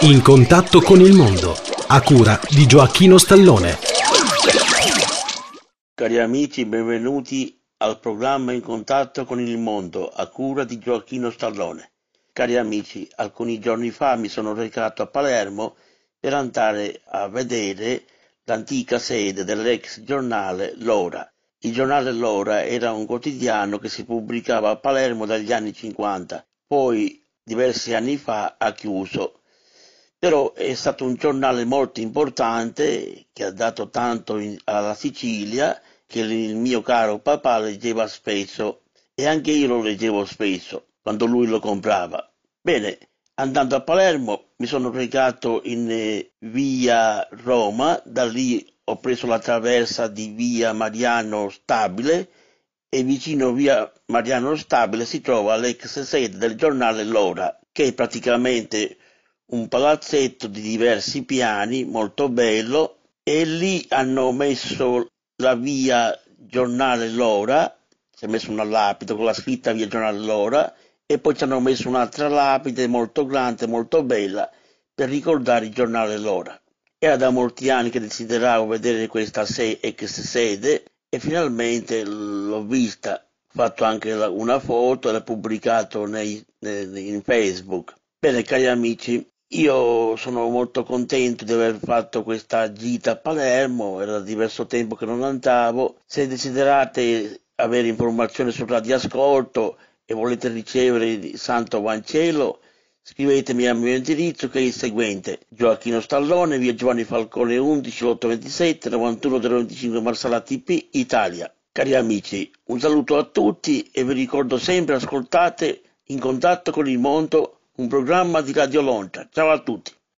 In contatto con il mondo, a cura di Gioacchino Stallone. Cari amici, benvenuti al programma In contatto con il mondo, a cura di Gioacchino Stallone. Cari amici, alcuni giorni fa mi sono recato a Palermo per andare a vedere l'antica sede dell'ex giornale L'Ora. Il giornale L'Ora era un quotidiano che si pubblicava a Palermo dagli anni 50, poi diversi anni fa ha chiuso però è stato un giornale molto importante che ha dato tanto in, alla Sicilia che il mio caro papà leggeva spesso e anche io lo leggevo spesso quando lui lo comprava. Bene, andando a Palermo mi sono recato in eh, via Roma, da lì ho preso la traversa di via Mariano Stabile e vicino via Mariano Stabile si trova l'ex sede del giornale L'Ora, che è praticamente un palazzetto di diversi piani, molto bello, e lì hanno messo la via Giornale L'Ora, si è messo una lapide con la scritta via Giornale L'Ora, e poi ci hanno messo un'altra lapide molto grande, molto bella, per ricordare il giornale L'Ora. Era da molti anni che desideravo vedere questa ex sede e finalmente l'ho vista, ho fatto anche una foto e l'ho pubblicato nei, nei, in Facebook. Bene, cari amici, io sono molto contento di aver fatto questa gita a Palermo, era diverso tempo che non andavo. Se desiderate avere informazioni sul radioascolto e volete ricevere il Santo Vangelo, scrivetemi al mio indirizzo che è il seguente: Gioacchino Stallone, via Giovanni Falcone 11 827 91 025 Marsala TP, Italia. Cari amici, un saluto a tutti e vi ricordo sempre ascoltate in contatto con il mondo un programma di Radio Lontra. Ciao a tutti.